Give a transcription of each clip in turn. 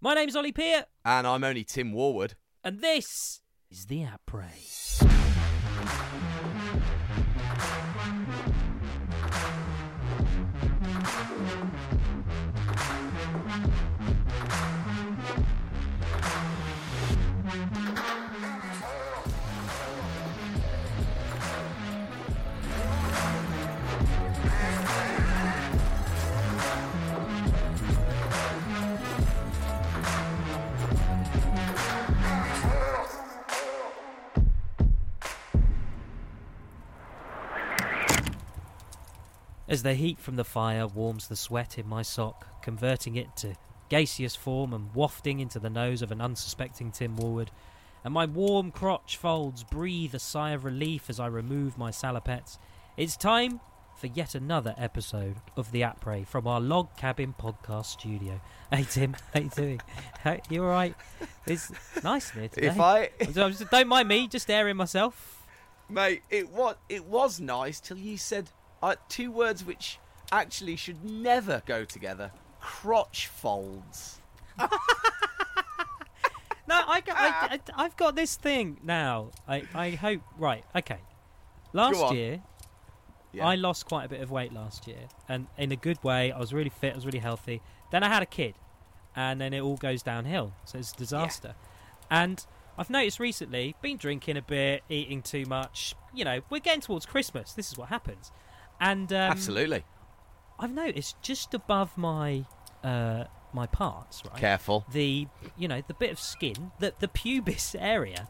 My name's Ollie Peart, And I'm only Tim Warwood. and this is the Après. As the heat from the fire warms the sweat in my sock, converting it to gaseous form and wafting into the nose of an unsuspecting Tim Warwood, and my warm crotch folds breathe a sigh of relief as I remove my salopettes, it's time for yet another episode of The Après from our log cabin podcast studio. Hey Tim, how you doing? How, you alright? It's nice in here today. If I, Don't mind me, just airing myself. mate, it was it was nice till you said uh, two words which actually should never go together: crotch folds. No, I, got- I, I, have got this thing now. I, I hope. Right, okay. Last year, Yeah. I lost quite a bit of weight last year, and in a good way. I was really fit. I was really healthy. Then I had a kid, and then it all goes downhill. So it's a disaster. And I've noticed recently, been drinking a bit, eating too much. You know, we're getting towards Christmas. This is what happens. And um, Absolutely. I've noticed just above my uh, my parts, right? Careful. the you know the bit of skin the the pubis area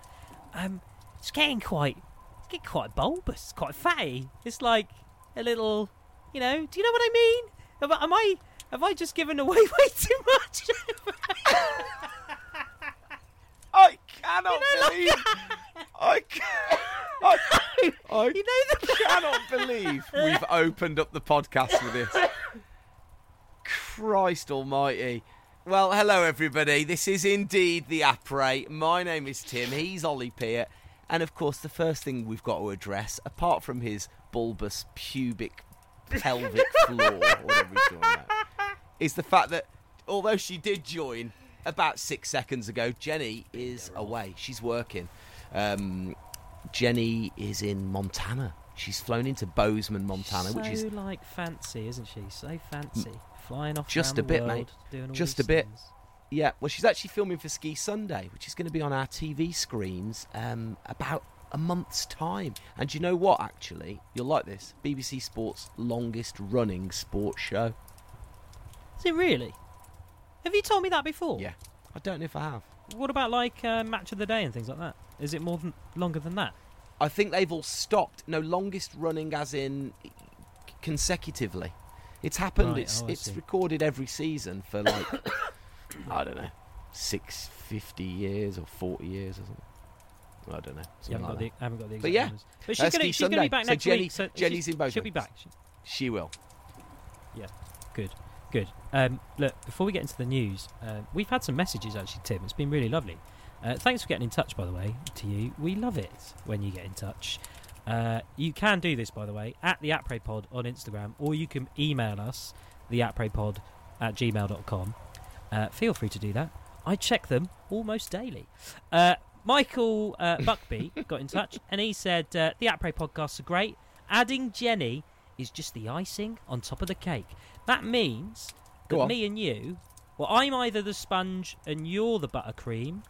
um it's getting quite it's getting quite bulbous quite fatty it's like a little you know do you know what i mean am, I- am i have i just given away way too much I cannot You know, like- believe. I, ca- I, I you know the cannot believe we've opened up the podcast with this. Christ Almighty. Well, hello everybody. This is indeed the Après. My name is Tim. He's Ollie Peart. And of course, the first thing we've got to address, apart from his bulbous pubic pelvic floor, or whatever he's that, is the fact that although she did join about six seconds ago, Jenny is away. She's working. Um, Jenny is in Montana. She's flown into Bozeman, Montana, so which is like fancy isn't she so fancy flying off Just a bit, world, mate. Just a bit. things. yeah. Well, she's actually filming for Ski Sunday, which is going to be on our TV screens um, about a month's time. And you know what? Actually, you'll like this. BBC Sports' longest running sports show. is it really have you told me that before Yeah. I don't know if I have. what about like uh, match of the day and things like that is it more than longer than that I think they've all stopped. No, longest running as in consecutively. It's happened. Right, it's oh, it's see. recorded every season for like I don't know, six fifty years or forty years or something. I don't know. You haven't, got the. I haven't got the exact But yeah, numbers. But she's gonna she's gonna be back So next Jenny- week. So Jenny's in Bozeman. She'll be back. She- She will. Yeah, good, good. Um, look, before we get into the news, uh, we've had some messages actually, Tim. It's been really lovely. Uh, thanks for getting in touch, by the way, to you. We love it when you get in touch. Uh, you can do this, by the way, at the Pod on Instagram, or you can email us, the theaprespod at gmail.com. Uh, feel free to do that. I check them almost daily. Uh, Michael uh, Buckby got in touch, and he said, uh, The Après podcasts are great. Adding Jenny is just the icing on top of the cake. That means that on. me and you, well, I'm either the sponge and you're the buttercream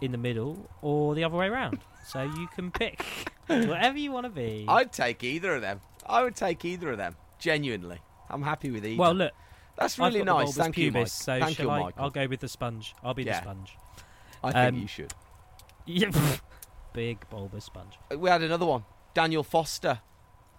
in the middle, or the other way around. So you can pick whatever you want to be. I'd take either of them. I would take either of them. Genuinely, I'm happy with either. well, look, that's really nice. Thank you, Mike. So Thank you? Michael. I'll go with the sponge. I'll be Yeah. the sponge. I think um, you should. Yeah, big bulbous sponge. We had another one. Daniel Foster.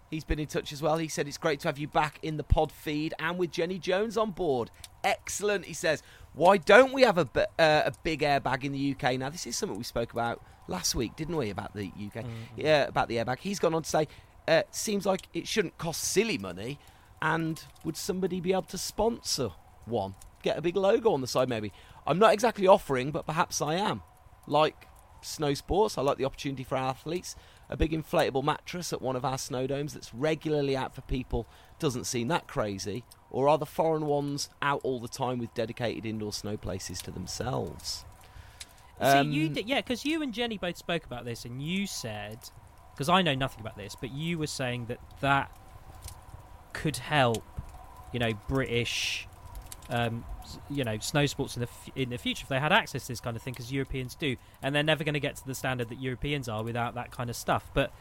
He's been in touch as well. He said it's great to have you back in the pod feed and with Jenny Jones on board. Excellent. He says, why don't we have a, uh, a big airbag in the UK? Now, this is something we spoke about last week, didn't we, about the UK? Yeah, about the airbag. He's gone on to say, uh, seems like it shouldn't cost silly money. And would somebody be able to sponsor one? Get a big logo on the side, maybe. I'm not exactly offering, but perhaps I am. Like snow sports, I like the opportunity for our athletes. A big inflatable mattress at one of our snow domes that's regularly out for people doesn't seem that crazy. Or are the foreign ones out all the time with dedicated indoor snow places to themselves? See, you did, yeah, because you and Jenny both spoke about this, and you said, because I know nothing about this, but you were saying that that could help, you know, British, um, you know, snow sports in the f- in the future if they had access to this kind of thing, because Europeans do, and they're never going to get to the standard that Europeans are without that kind of stuff. But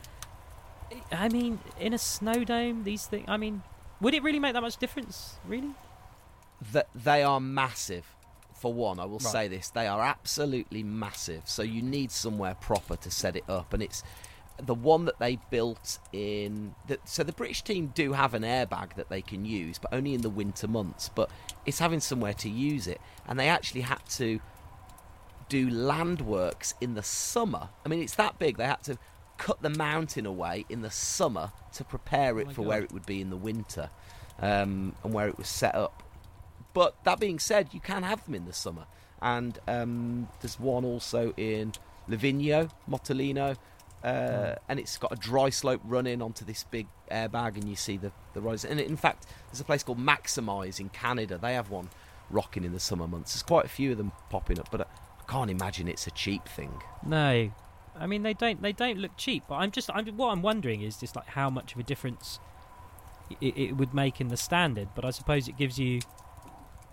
I mean, in a snow dome, these things, I mean, would it really make that much difference? Really? that they are massive. For one, I will Right. say this: they are absolutely massive. So you need somewhere proper to set it up, and it's the one that they built in. The, so the British team do have an airbag that they can use, but only in the winter months. But it's having somewhere to use it, and they actually had to do land works in the summer. I mean, it's that big. They had to cut the mountain away in the summer to prepare it my for God. where it would be in the winter, um, and where it was set up. But that being said, you can have them in the summer, and um, there's one also in Livigno, Mottolino, uh, and it's got a dry slope running onto this big airbag, and you see the the rise. And in fact, there's a place called Maximize in Canada. They have one rocking in the summer months. There's quite a few of them popping up, but I can't imagine it's a cheap thing. No, I mean they don't they don't look cheap. But I'm just I'm what I'm wondering is just like how much of a difference it, it would make in the standard. But I suppose it gives you,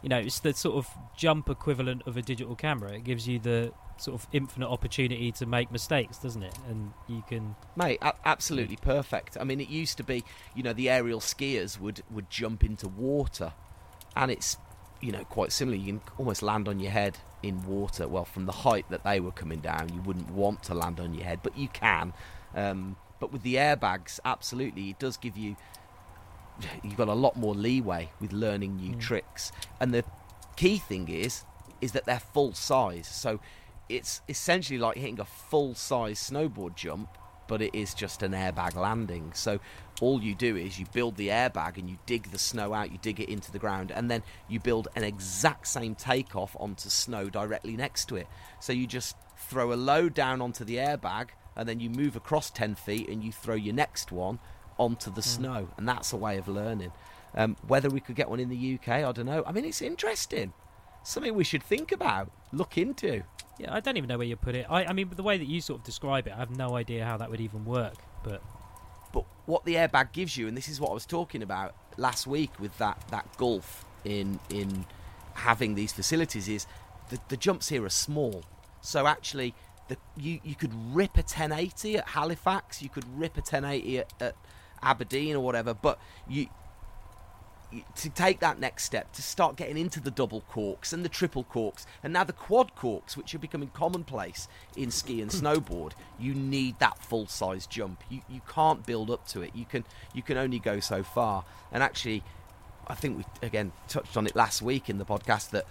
you know, it's the sort of jump equivalent of a digital camera. It gives you the sort of infinite opportunity to make mistakes, doesn't it? And you can Mate, a- absolutely perfect. I mean, it used to be, you know, the aerial skiers would, would jump into water, and it's, you know, quite similar. You can almost land on your head in water. Well, from the height that they were coming down, you wouldn't want to land on your head, but you can. Um, but with the airbags, absolutely, it does give you. You've got a lot more leeway with learning new Mm. tricks, and the key thing is, is that they're full size. So it's essentially like hitting a full size snowboard jump, but it is just an airbag landing. So all you do is you build the airbag and you dig the snow out, you dig it into the ground, and then you build an exact same takeoff onto snow directly next to it. So you just throw a load down onto the airbag, and then you move across 10 feet and you throw your next one onto the snow. And that's a way of learning. Um, whether we could get one in the UK, I don't know. I mean, it's interesting. Something we should think about, look into. yeah. I don't even know where you put it. I I mean the way that you sort of describe it, I have no idea how that would even work. But what the airbag gives you, and this is what I was talking about last week with that, that gulf in in having these facilities, is the, the jumps here are small. So actually, the, you you could rip a 1080 at Halifax, you could rip a 1080 at, at Aberdeen or whatever, but you to take that next step to start getting into the double corks and the triple corks and now the quad corks which are becoming commonplace in ski and snowboard you need that full size jump. You you can't build up to it. You can you can only go so far. And actually I think we again touched on it last week in the podcast that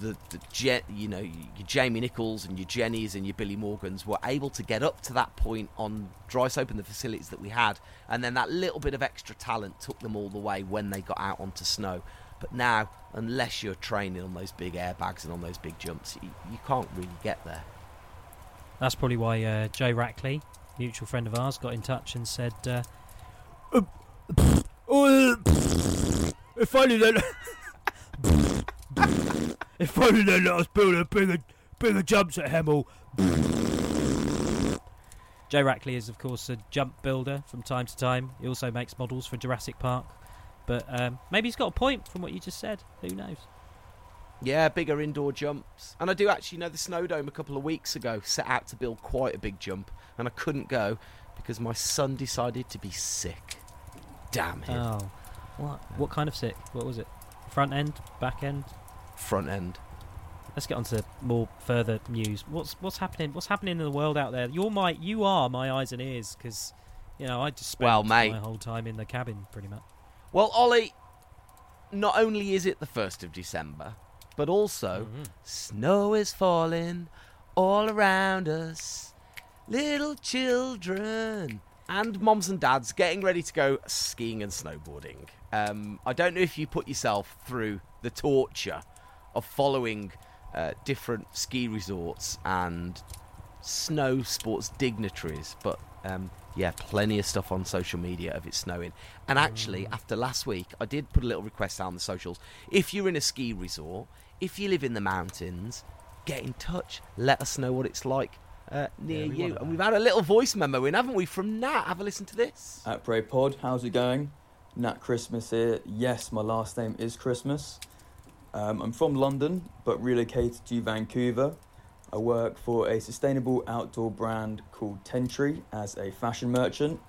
the, the Je- you know your Jamie Nicholls and your Jennies and your Billy Morgans were able to get up to that point on dry slope and the facilities that we had, and then that little bit of extra talent took them all the way when they got out onto snow. But now, unless you're training on those big airbags and on those big jumps, you, you can't really get there. that's probably why uh, Joe Rackley, mutual friend of ours, got in touch and said. Uh, Oh, if only they if only they let us build a bigger bigger jumps at Hemel. Joe Rackley is, of course, a jump builder from time to time. He also makes models for Jurassic Park. But um, maybe he's got a point from what you just said. Who knows? Yeah, bigger indoor jumps. And I do actually know the Snowdome a couple of weeks ago set out to build quite a big jump, and I couldn't go because my son decided to be sick. Damn him. Oh, what? What kind of sick? What was it? Front end, back end? Front end. Let's get on to more further news. What's what's happening? What's happening in the world out there? You're my, you are my eyes and ears because, you know, I just spent Well, my whole time in the cabin pretty much. Well, Ollie, not only is it the 1st of December, but also Mhm. snow is falling all around us. Little children and moms and dads getting ready to go skiing and snowboarding. Um, I don't know if you put yourself through the torture of following uh, different ski resorts and snow sports dignitaries, but um, yeah, plenty of stuff on social media of it snowing. And actually, after last week, I did put a little request out on the socials. If you're in a ski resort, if you live in the mountains, get in touch. Let us know what it's like uh, near Yeah, you. And we've had a little voice memo in, haven't we, from Nat? Have a listen to this. Après Pod, how's it going? Nat Christmas here. Yes, my last name is Christmas. Um, I'm from London, but relocated to Vancouver. I work for a sustainable outdoor brand called tentree as a fashion merchant.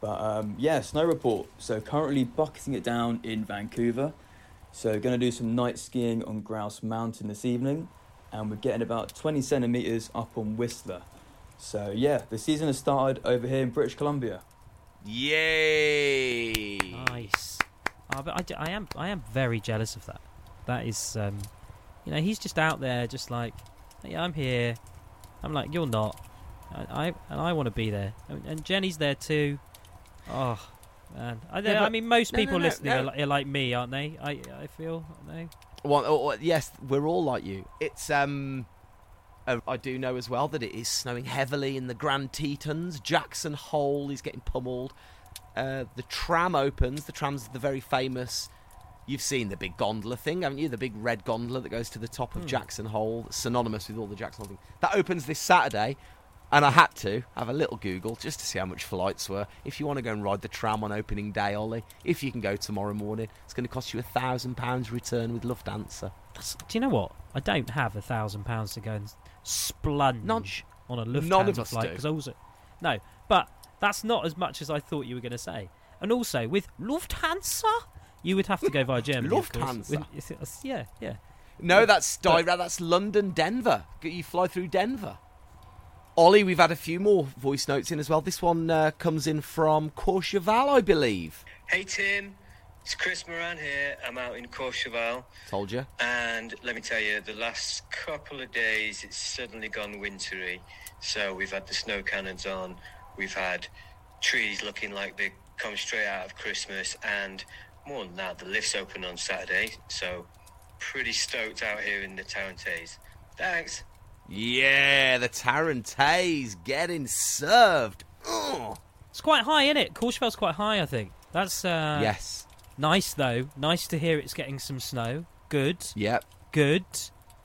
But um, yeah, snow report. So currently bucketing it down in Vancouver. So going to do some night skiing on Grouse Mountain this evening, and we're getting about 20 centimeters up on Whistler. So yeah, the season has started over here in British Columbia. Yay! Nice. Oh, but I, d- I am I am very jealous of that. That is, um, you know, he's just out there, just like, yeah, I'm here. I'm like, you're not. I, I and I want to be there, and, and Jenny's there too. Oh man, I, Yeah, I mean, most no, no, people no, listening no. Are, li- are like me, aren't they? I I feel, aren't they? Well, oh, oh, yes, we're all like you. It's um, uh, I do know as well that it is snowing heavily in the Grand Tetons. Jackson Hole is getting pummeled. Uh, the tram opens. The tram's the very famous. You've seen the big gondola thing, haven't you? The big red gondola that goes to the top of Hmm. Jackson Hole, synonymous with all the Jackson Hole things. That opens this Saturday, and I had to have a little Google just to see how much flights were. If you want to go and ride the tram on opening day, Ollie, if you can go tomorrow morning, it's going to cost you a thousand pounds return with Lufthansa. That's, do you know what? I don't have a thousand pounds to go and splunge None- on a Lufthansa none of us flight because also no, but that's not as much as I thought you were going to say. And also with Lufthansa, you would have to go via Germany. of course. Lufthansa? With- it's- it's- yeah, yeah. No, that's direct. That's London, Denver. You fly through Denver. Ollie, we've had a few more voice notes in as well. This one uh, comes in from Courchevel, I believe. Hey Tim, it's Chris Moran here. I'm out in Courchevel, Told you. and let me tell you, the last couple of days it's suddenly gone wintry. So we've had the snow cannons on, we've had trees looking like they come straight out of Christmas, and more than that, the lifts open on Saturday. So pretty stoked out here in the Tarentaise. Thanks. Yeah, the Tarentaise getting served. Ugh. It's quite high, isn't it? Courchevel's quite high, I think. That's uh, yes. nice though. Nice to hear it's getting some snow. Good, Yep. good.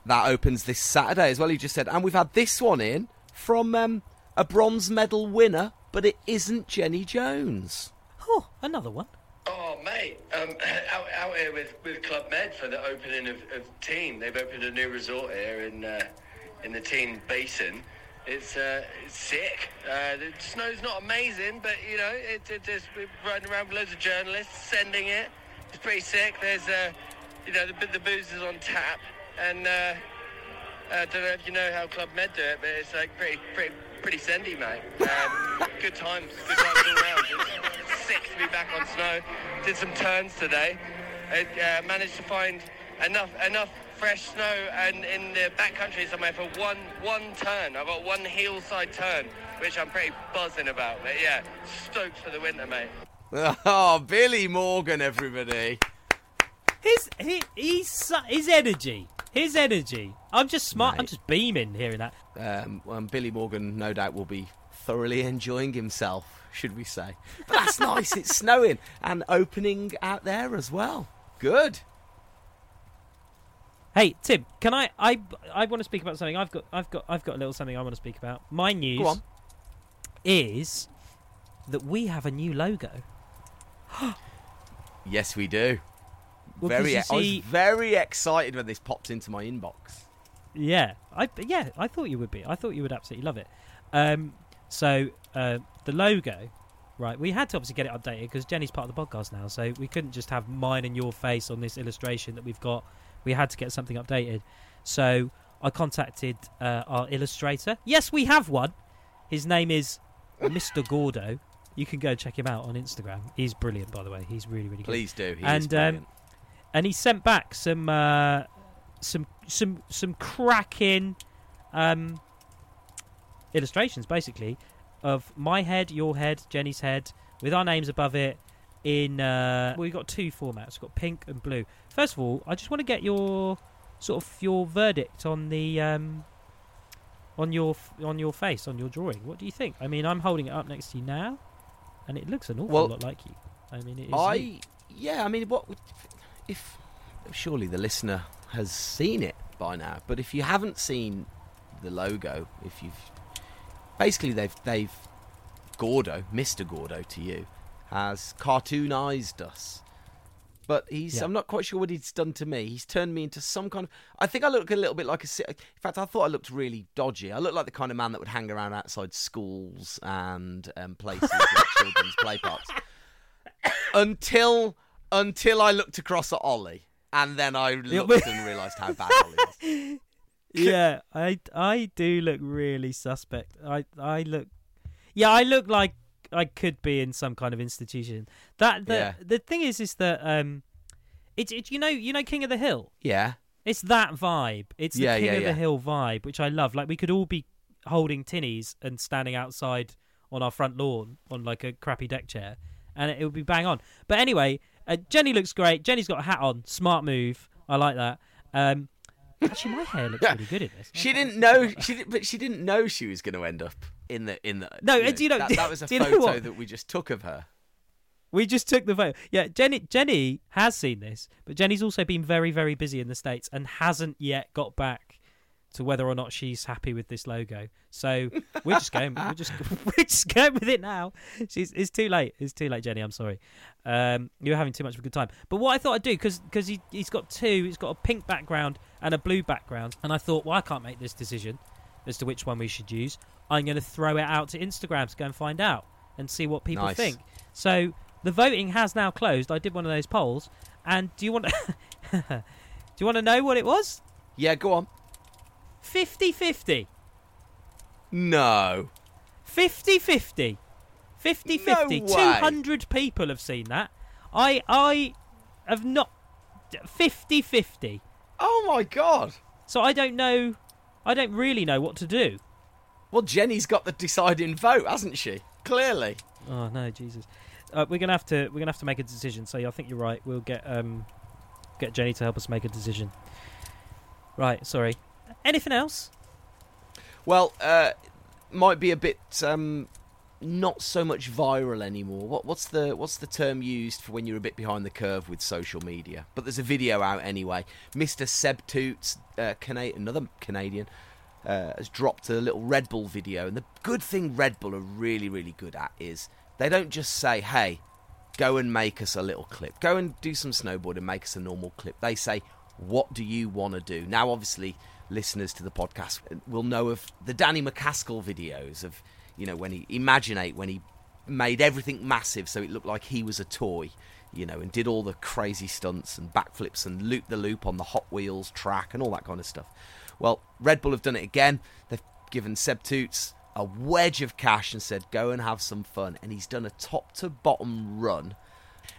That opens this Saturday as well. You just said, and we've had this one in from um, a bronze medal winner, but it isn't Jenny Jones. Oh, another one. Oh, mate, um, out, out here with, with Club Med for the opening of, of Tignes. They've opened a new resort here in uh, in the Tignes Basin. It's, uh, it's sick. Uh, the snow's not amazing, but you know, it, it just we're riding around with loads of journalists sending it. It's pretty sick. There's, uh, you know, the, the booze is on tap, and uh, I don't know if you know how Club Med do it, but it's like pretty, pretty, pretty sandy, mate. Um, good times, good times all round. It's sick to be back on snow. Did some turns today. I uh, managed to find enough, enough fresh snow and in the backcountry somewhere for one, one turn. I've got one hillside turn, which I'm pretty buzzing about. But yeah, stoked for the winter, mate. Oh, Billy Morgan, everybody. His he, he's his energy, his energy. I'm just smart. I'm just beaming hearing that. Um, um, Billy Morgan, no doubt, will be thoroughly enjoying himself, should we say. But that's nice. It's snowing and opening out there as well. Good. Hey Tim, can I? I I want to speak about something. I've got I've got I've got a little something I want to speak about. My news is that we have a new logo. Yes, we do. Well, very. you I was very excited when this popped into my inbox. Yeah, I yeah, I thought you would be. I thought you would absolutely love it. Um, so uh, the logo, right? We had to obviously get it updated because Jenny's part of the podcast now, so we couldn't just have mine and your face on this illustration that we've got. We had to get something updated. So I contacted uh, our illustrator. Yes, we have one. His name is Mr. Gordo. You can go check him out on Instagram. He's brilliant, by the way. He's really, really good Please do. He And, um. And he sent back some uh, some some some cracking um, illustrations, basically, of my head, your head, Jenny's head, with our names above it. In uh, well, we've got two formats. We've got pink and blue. First of all, I just want to get your sort of your verdict on the um, on your on your face on your drawing. What do you think? I mean, I'm holding it up next to you now, and it looks an awful Well, lot like you. I mean, it is. you. I yeah, I mean, what if surely the listener has seen it by now? But if you haven't seen the logo, if you've basically they've they've Gordo, Mister Gordo, to you has cartoonized us. But he's Yeah. I'm not quite sure what he's done to me. He's turned me into some kind of I think I look a little bit like a in fact I thought I looked really dodgy. I look like the kind of man that would hang around outside schools and um, places like children's play parks until until I looked across at Ollie, and then I looked and realised how bad Ollie is. yeah, I I do look really suspect. I I look, yeah, I look like I could be in some kind of institution. That the Yeah. the thing is, is that um, it's it, you know you know King of the Hill. Yeah, It's that vibe. It's the Yeah, King yeah, of the Hill vibe, which I love. Like we could all be holding tinnies and standing outside on our front lawn on like a crappy deck chair, and it, it would be bang on. But anyway, uh, Jenny looks great. Jenny's got a hat on. Smart move. I like that. Um, actually, my hair looks really good in this. she didn't know. She did, but she didn't know she was going to end up in the in the. No, uh, do you know- that, that was a you know photo that we just took of her. We just took the vote. Yeah, Jenny. Jenny has seen this, but Jenny's also been very, very busy in the states and hasn't yet got back to whether or not she's happy with this logo. So we're just going. We're just we're just going with it now. She's it's too late. It's too late, Jenny. I'm sorry. Um, you're having too much of a good time. But what I thought I'd do because because he he's got two. He's got a pink background and a blue background, and I thought, well, I can't make this decision as to which one we should use. I'm going to throw it out to Instagram to go and find out and see what people Nice. think. So the voting has now closed. I did one of those polls, and do you want to do you want to know what it was? Yeah, go on. 50-50. No. 50-50. 50-50. No 200 people have seen that. I I have not 50-50. Oh my god. So I don't know I don't really know what to do. Well, Jenny's got the deciding vote, hasn't she? Clearly. Oh no, Jesus. Uh, we're gonna have to we're gonna have to make a decision. So I think you're right. We'll get um get Jenny to help us make a decision. Right. Sorry. Anything else? Well, uh, might be a bit um, not so much viral anymore. What, what's the what's the term used for when you're a bit behind the curve with social media? But there's a video out anyway. Mr. Seb Toots, uh, Cana- another Canadian, uh, has dropped a little Red Bull video. And the good thing Red Bull are really really good at is they don't just say, "Hey, go and make us a little clip. Go and do some snowboard and make us a normal clip." They say, "What do you want to do?" Now, obviously, listeners to the podcast will know of the Danny MacAskill videos of, you know, when he Imaginate when he made everything massive so it looked like he was a toy, you know, and did all the crazy stunts and backflips and loop the loop on the Hot Wheels track and all that kind of stuff. Well, Red Bull have done it again. They've given Seb Toots a wedge of cash and said, go and have some fun. And he's done a top to bottom run.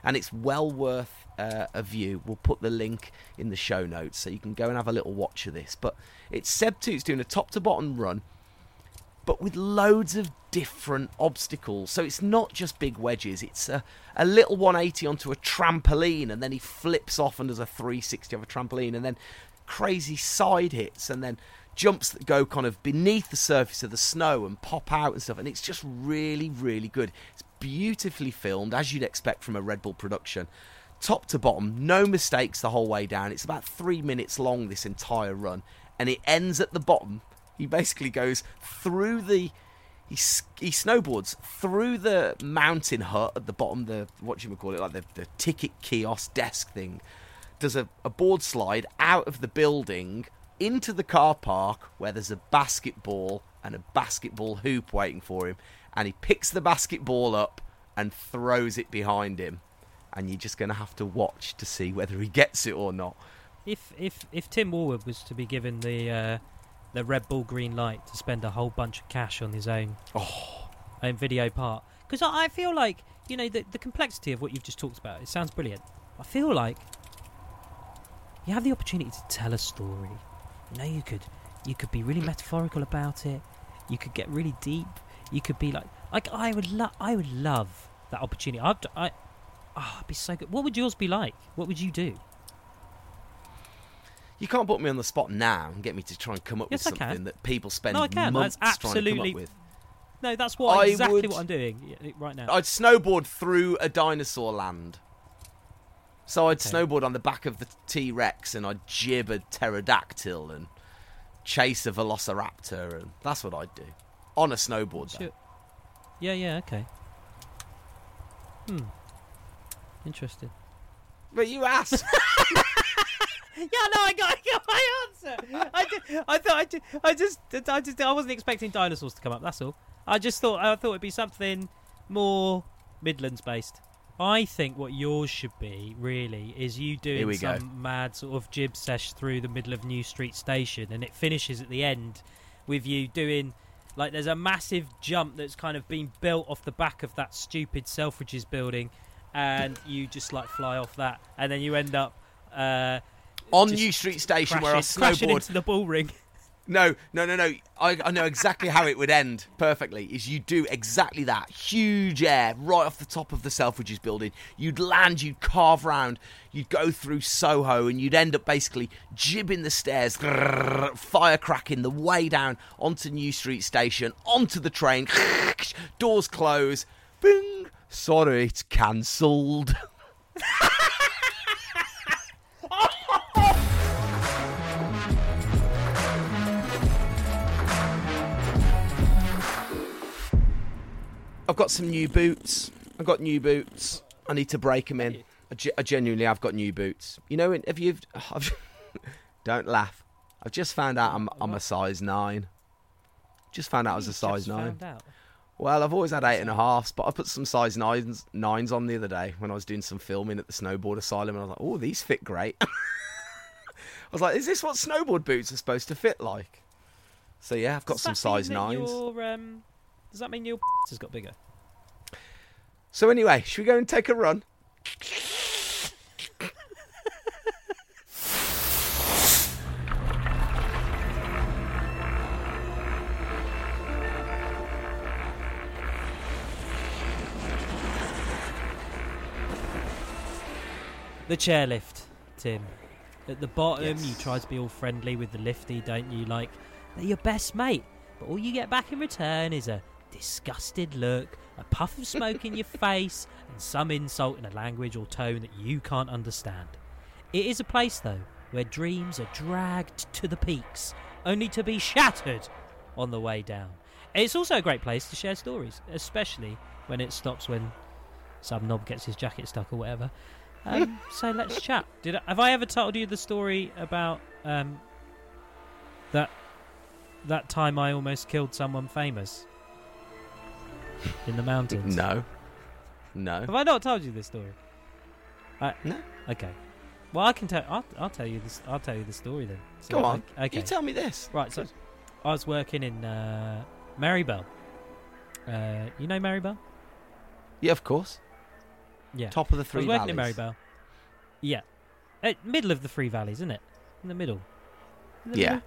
And it's well worth uh, a view. We'll put the link in the show notes so you can go and have a little watch of this. But it's Seb Toots doing a top to bottom run, but with loads of different obstacles. So it's not just big wedges, it's a, a little 180 onto a trampoline, and then he flips off and does a 360 of a trampoline, and then crazy side hits, and then jumps that go kind of beneath the surface of the snow and pop out and stuff. And it's just really, really good. It's beautifully filmed, as you'd expect from a Red Bull production. Top to bottom, no mistakes the whole way down. It's about three minutes long, this entire run, and it ends at the bottom. He basically goes through the he he snowboards through the mountain hut at the bottom, the what you call it, like the, the ticket kiosk desk thing. Does a, a board slide out of the building into the car park where there's a basketball and a basketball hoop waiting for him, and he picks the basketball up and throws it behind him. And you're just going to have to watch to see whether he gets it or not. If if if Tim Warwood was to be given the uh, the Red Bull green light to spend a whole bunch of cash on his own Oh, own video part, because I, I feel like you know the the complexity of what you've just talked about. It sounds brilliant. I feel like you have the opportunity to tell a story. You know, you could you could be really metaphorical about it. You could get really deep. You could be like like I would love I would love that opportunity. I'd, I oh, be so good. What would yours be like? What would you do? You can't put me on the spot now and get me to try and come up Yes, with something that people spend No, I can. months That's trying to come up with. No, that's what I exactly would- what I'm doing right now. I'd snowboard through a dinosaur land. So I'd Okay. snowboard on the back of the T Rex and I'd jib a pterodactyl and chase a velociraptor and that's what I'd do. On a snowboard. though. Yeah, yeah, okay. Hmm. Interesting. But you asked. Yeah, no, I got, I got my answer. I, just, I thought I just, I just, I just, I wasn't expecting dinosaurs to come up. That's all. I just thought, I thought it'd be something more Midlands based. I think what yours should be really is you doing some go. mad sort of jib sesh through the middle of New Street Station, and it finishes at the end with you doing like there's a massive jump that's kind of been built off the back of that stupid Selfridges building, and you just like fly off that, and then you end up. Uh, on New Street Station where I crashing, crashing snowboard. into the Bullring. No, no, no, no. I, I know exactly how it would end perfectly. Is you do exactly that. Huge air right off the top of the Selfridges building. You'd land, you'd carve round, you'd go through Soho, and you'd end up basically jibbing the stairs, grrr, fire cracking the way down onto New Street Station, onto the train. Doors close. Bing. Sorry, it's cancelled. I've got some new boots. I've got new boots. I need to break them in. I, ge- I genuinely have got new boots. You know, if you've. I've, don't laugh. I've just found out I'm, I'm a size 9. Just found out I was a size 9. found out. Well, I've always had eight and a halves, but I put some size nines nines on the other day when I was doing some filming at the snowboard asylum, and I was like, "Oh, these fit great." I was like, "Is this what snowboard boots are supposed to fit like?" So yeah, I've got Does some size nines. Your, um, does that mean your has got bigger? So anyway, should we go and take a run? The chairlift, Tim. At the bottom, you try to be all friendly with the lifty, don't you? Like they're your best mate, but all you get back in return is a disgusted look, a puff of smoke in your face, and some insult in a language or tone that you can't understand. It is a place, though, where dreams are dragged to the peaks, only to be shattered on the way down. It's also a great place to share stories, especially when it stops when some knob gets his jacket stuck or whatever. Um, so let's chat. Did I, have I ever told you the story about um, that that time I almost killed someone famous in the mountains? No, no. Have I not told you this story? I, No. Okay. Well, I can tell. I'll, I'll tell you this. I'll tell you the story then. So, Go on. o- Okay. You tell me this. Right, so I was working in uh, Méribel. Uh, you know Méribel? Yeah, of course. Yeah. Top of the I three was working valleys. in Méribel. Yeah. Uh, middle of the three valleys, isn't it? In the middle. In the Yeah.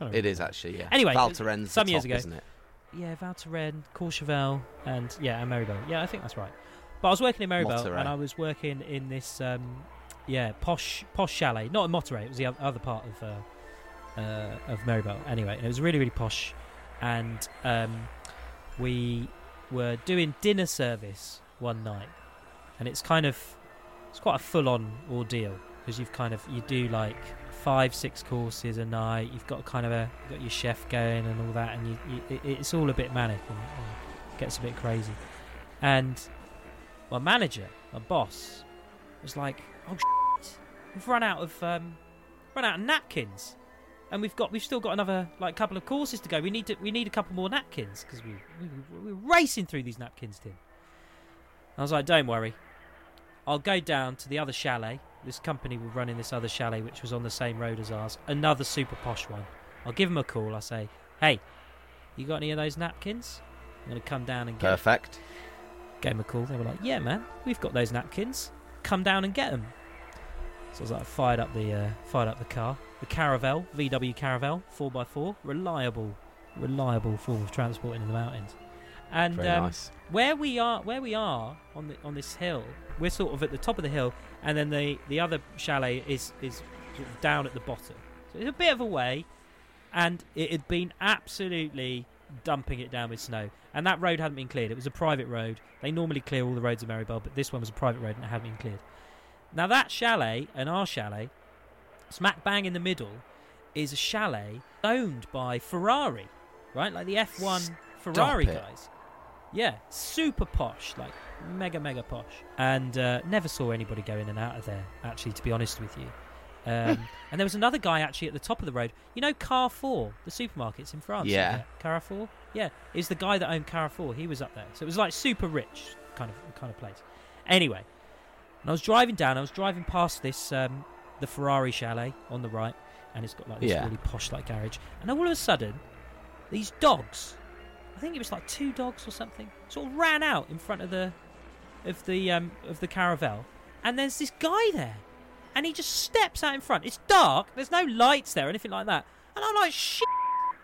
middle? It is actually. Yeah. Anyway, some years ago. isn't it? Yeah, Val Thorens, Courchevel, and yeah, and Méribel. Yeah, I think that's right. But I was working in Méribel, Mottaret. and I was working in this, um, yeah, posh posh chalet. Not in Mottaret. It was the other part of uh, uh, of Méribel. Anyway, and it was really really posh, and um, we were doing dinner service one night, and it's kind of it's quite a full on ordeal because you've kind of you do like five six courses a night. You've got kind of a got your chef going and all that, and you, you it's all a bit manic and, and gets a bit crazy. And my manager, my boss, was like, "Oh, shit, we've run out of um, run out of napkins." And we've got, we've still got another like couple of courses to go. We need to, we need a couple more napkins because we, we, we're racing through these napkins, Tim. I was like, don't worry, I'll go down to the other chalet. This company were running this other chalet, which was on the same road as ours. Another super posh one. I'll give them a call. I say, hey, you got any of those napkins? I'm gonna come down and get. 'em." Perfect. Gave them a call. They were like, yeah, man, we've got those napkins. Come down and get them. So I was like, fired up the uh, fired up the car, the Caravelle, VW Caravelle, four x four, reliable, reliable form of transport in the mountains. And Very um, nice. where we are where we are on the on this hill we're sort of at the top of the hill and then the the other chalet is is sort of down at the bottom. So it's a bit of a way, and it had been absolutely dumping it down with snow. And that road hadn't been cleared. It was a private road. They normally clear all the roads in Méribel, but this one was a private road and it hadn't been cleared. Now that chalet and our chalet, smack bang in the middle, is a chalet owned by Ferrari, right? Like the F1 Ferrari it. guys. Yeah, super posh, like mega mega posh, and uh, never saw anybody go in and out of there. Actually, to be honest with you, um, and there was another guy actually at the top of the road. You know Carrefour, the supermarkets in France. Yeah. Carrefour. Yeah, is the guy that owned Carrefour. He was up there, so it was like super rich kind of kind of place. Anyway, and I was driving down. I was driving past this um, the Ferrari chalet on the right, and it's got like this Yeah. really posh like garage. And all of a sudden, these dogs, I think it was like two dogs or something, sort of ran out in front of the of the um, of the caravelle, and there's this guy there, and he just steps out in front. It's dark. There's no lights there or anything like that, and I'm like, shit.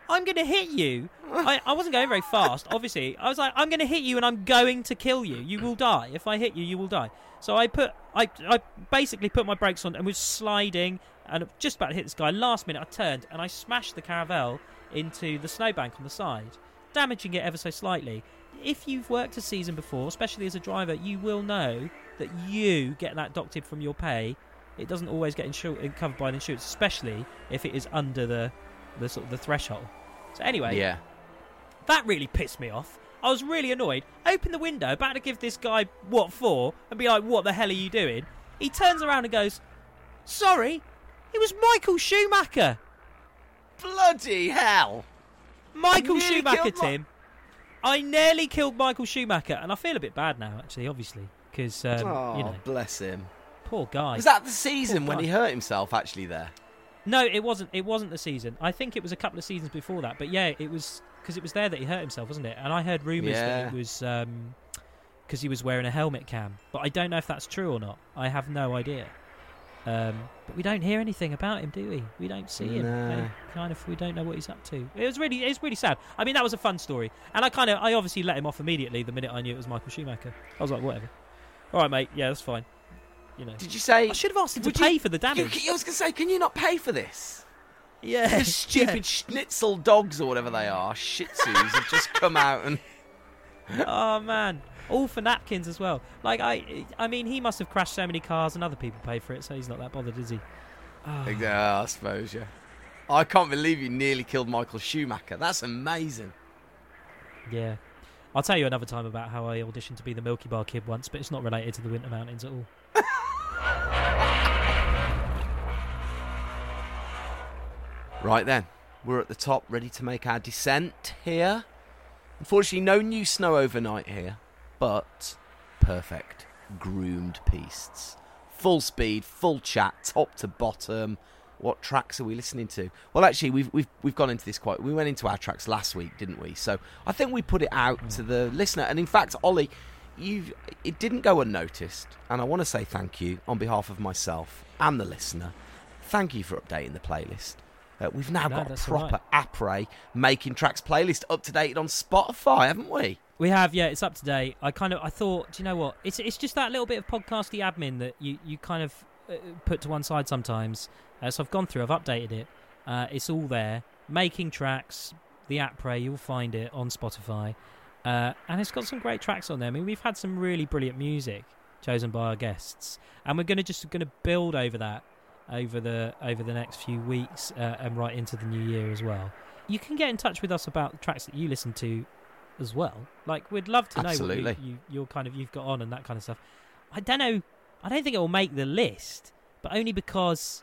I'm going to hit you. I, I wasn't going very fast, obviously. I was like, I'm going to hit you and I'm going to kill you. You will die. If I hit you, you will die. So I put, I, I basically put my brakes on and was sliding and just about to hit this guy. Last minute, I turned and I smashed the caravelle into the snowbank on the side, damaging it ever so slightly. If you've worked a season before, especially as a driver, you will know that you get that doctored from your pay. It doesn't always get insured, uh, covered by the insurance, especially if it is under the, the sort of the threshold. So anyway, Yeah. that really pissed me off. I was really annoyed. Open the window, about to give this guy what for, and be like, "What the hell are you doing?" He turns around and goes, "Sorry, it was Michael Schumacher." Bloody hell! Michael nearly Schumacher, Tim. I nearly killed Michael Schumacher, and I feel a bit bad now, actually, obviously, because um, oh, you know, bless him. poor guy. Was that the season Poor when guy. he hurt himself actually there? No, it wasn't. It wasn't the season. I think it was a couple of seasons before that. But yeah, it was because it was there that he hurt himself, wasn't it? And I heard rumours that Yeah. it was because he was wearing a helmet cam. But I don't know if that's true or not. I have no idea. Um, but we don't hear anything about him, do we? We don't see him. No. Kind of, we don't know what he's up to. It was really, it's really sad. I mean, that was a fun story, and I kind of, I obviously let him off immediately the minute I knew it was Michael Schumacher. I was like, whatever. All right, mate. Yeah, that's fine. You know, Did you say? I should have asked him to Would you- pay for the You, damage. I was going to say, can you not pay for this? yeah, The stupid schnitzel dogs or whatever they are, Shih Tzus, have just come out and. oh man all for napkins as well like i i mean he must have crashed so many cars and other people pay for it so he's not that bothered is he Yeah, I suppose, yeah. I can't believe you nearly killed Michael Schumacher. That's amazing. yeah i'll tell you another time about how i auditioned to be the milky bar kid once but it's not related to the winter mountains at all Right then, we're at the top, ready to make our descent here. Unfortunately, no new snow overnight here, but perfect groomed pistes. Full speed, full chat, top to bottom. What tracks are we listening to? Well, actually, we've we've we've gone into this quite. We went into our tracks last week, didn't we? So I think we put it out to the listener. And in fact, Ollie, you it didn't go unnoticed, and I want to say thank you on behalf of myself and the listener. Thank you for updating the playlist. Uh, we've now No, got a proper après making tracks playlist up to date on Spotify, haven't we? We have yeah it's up to date. I kind of i thought do you know what? It's it's just that little bit of podcasty admin that you you kind of uh, put to one side sometimes. Uh, so i've gone through i've updated it. Uh, it's all there. Making tracks the après you'll find it on spotify. Uh, and it's got some great tracks on there. I mean we've had some really brilliant music chosen by our guests. And we're going to just going to build over that over the over the next few weeks uh, and right into the new year as well. You can get in touch with us about the tracks that you listen to as well. Like we'd love to know Absolutely. what you, you you're kind of you've got on and that kind of stuff. I don't know. I don't think it will make the list, but only because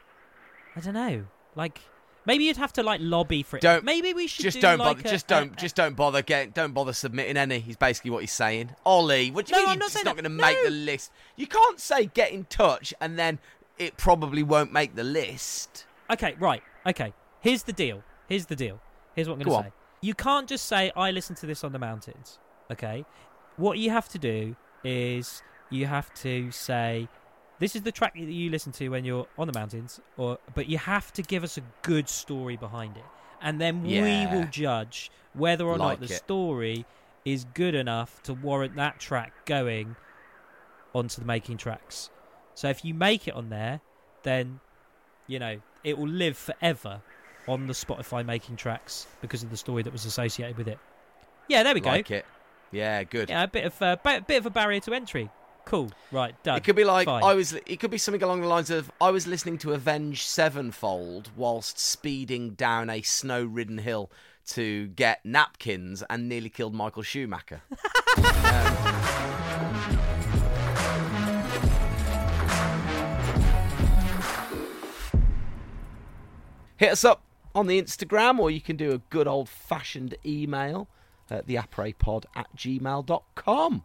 I don't know. Like maybe you'd have to like lobby for it. Don't- maybe we should Just do don't like bother. a- just don't. a- just don't bother. Getting. Don't bother submitting any. He's basically what he's saying. Ollie, what do you No, mean? I'm you're not just not going to make the list. You can't say get in touch and then it probably won't make the list. Okay, right. Okay. Here's the deal. Here's the deal. Here's what I'm going to say. You can't just say I listen to this on the mountains. Okay. What you have to do is you have to say this is the track that you listen to when you're on the mountains or but you have to give us a good story behind it. And then we will judge whether or Like not the it. story is good enough to warrant that track going onto the making tracks. So if you make it on there, then you know, it will live forever on the Spotify making tracks because of the story that was associated with it. Yeah, there we like go. it. Yeah, good. Yeah, a bit of uh, ba- bit of a barrier to entry. Cool. Right, done. It could be like Fine. I was. It could be something along the lines of I was listening to Avenged Sevenfold whilst speeding down a snow-ridden hill to get napkins and nearly killed Michael Schumacher. Um, hit us up on the Instagram, or you can do a good old-fashioned email at theaprespod at gmail.com.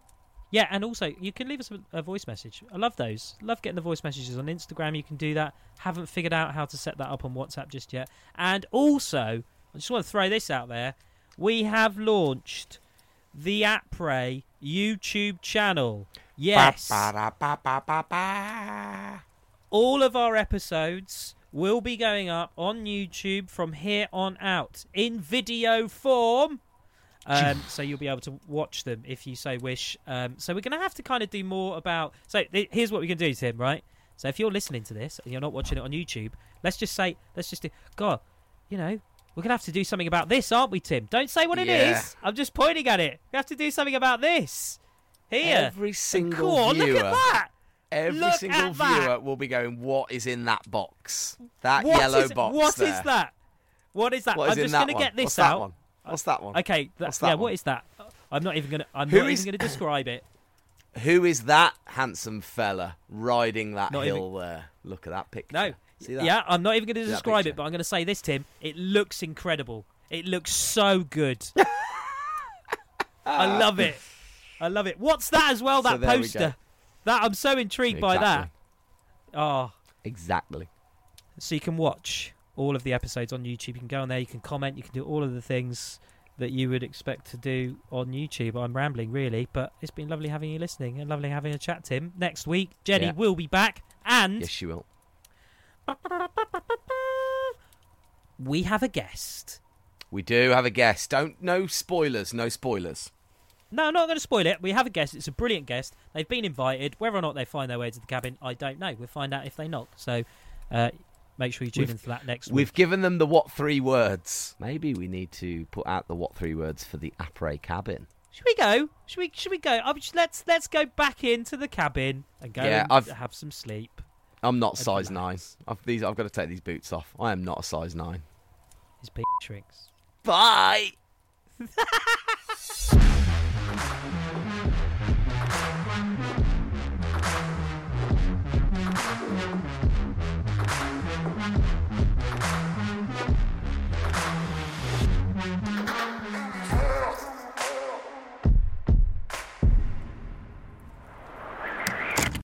Yeah, and also you can leave us a, voice message. I love those. Love getting the voice messages on Instagram. You can do that. Haven't figured out how to set that up on WhatsApp just yet. And also, I just want to throw this out there. We have launched the Après YouTube channel. Yes. All of our episodes will be going up on YouTube from here on out in video form. Um, so you'll be able to watch them if you so wish. Um, so we're going to have to kind of do more about. So th- here's what we can do, Tim. Right. So if you're listening to this and you're not watching it on YouTube, let's just say, let's just do. God, you know, we're going to have to do something about this, aren't we, Tim? Don't say what it is. Yeah. I'm just pointing at it. We have to do something about this. Here. Every single viewer, look at that. Every Look single at that. viewer will be going, "What is in that box? That What yellow is- box? What there. is that? What is that? What is I'm just that going to get this What's that out. one? What's that one? Okay, that, that yeah. one? What is that? I'm not even going to. I'm Who not is- even going to describe it. Who is that handsome fella riding that Not hill there? Look at that picture. No. See that? Yeah, I'm not even going to describe it, but I'm going to say this, Tim. It looks incredible. It looks so good. I love it. I love it. What's that as well? So That we go. poster. That I'm so intrigued by that. Oh, Exactly. so you can watch all of the episodes on YouTube. You can go on there. You can comment. You can do all of the things that you would expect to do on YouTube. I'm rambling, really, but it's been lovely having you listening and lovely having a chat, Tim. Next week, Jenny Yeah. will be back, and Yes, you will. we have a guest. We do have a guest. Don't no spoilers. No spoilers. No, I'm not going to spoil it. We have a guest. It's a brilliant guest. They've been invited. Whether or not they find their way to the cabin, I don't know. We'll find out if they knock. So uh, make sure you tune We've- in for that next We've week. given them the what three words. Maybe we need to put out the what three words for the Après cabin. Should we go? Should we? Should we go? i let's let's go back into the cabin and go Yeah, and I've- have some sleep. I'm not And size nine. I've, these, I've got to take these boots off. I am not a size nine. His p shrinks. Bye. Thank you.